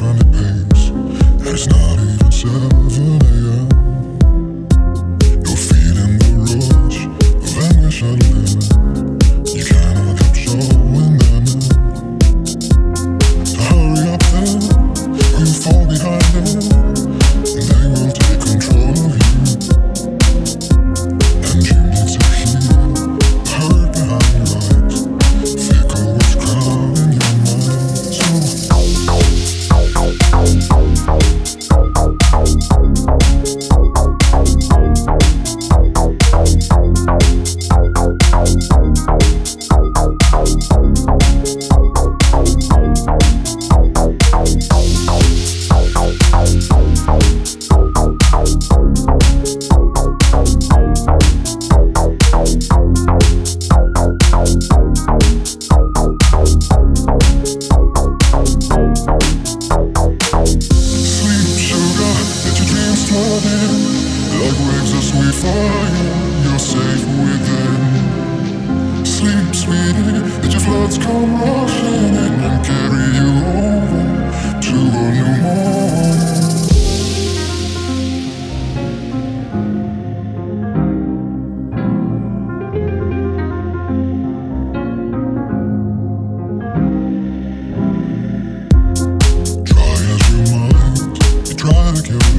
And it's not even 7 a.m. You're feeling the rush of anguish. Like wings as we fire. you're safe within. Sleep, sweetie, let your floods come rushing in and carry you over to a new moon. Try as you might, try to kill me.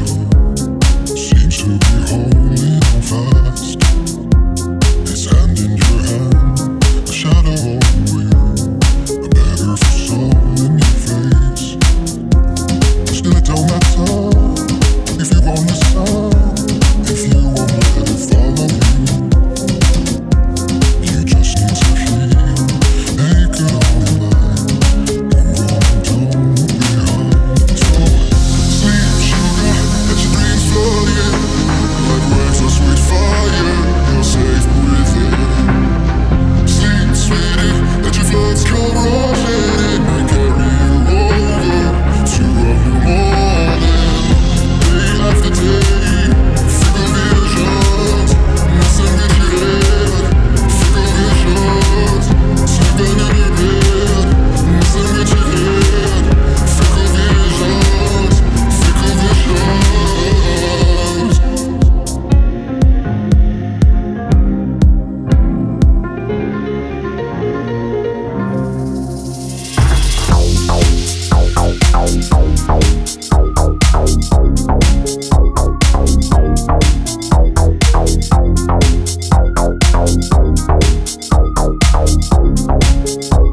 you.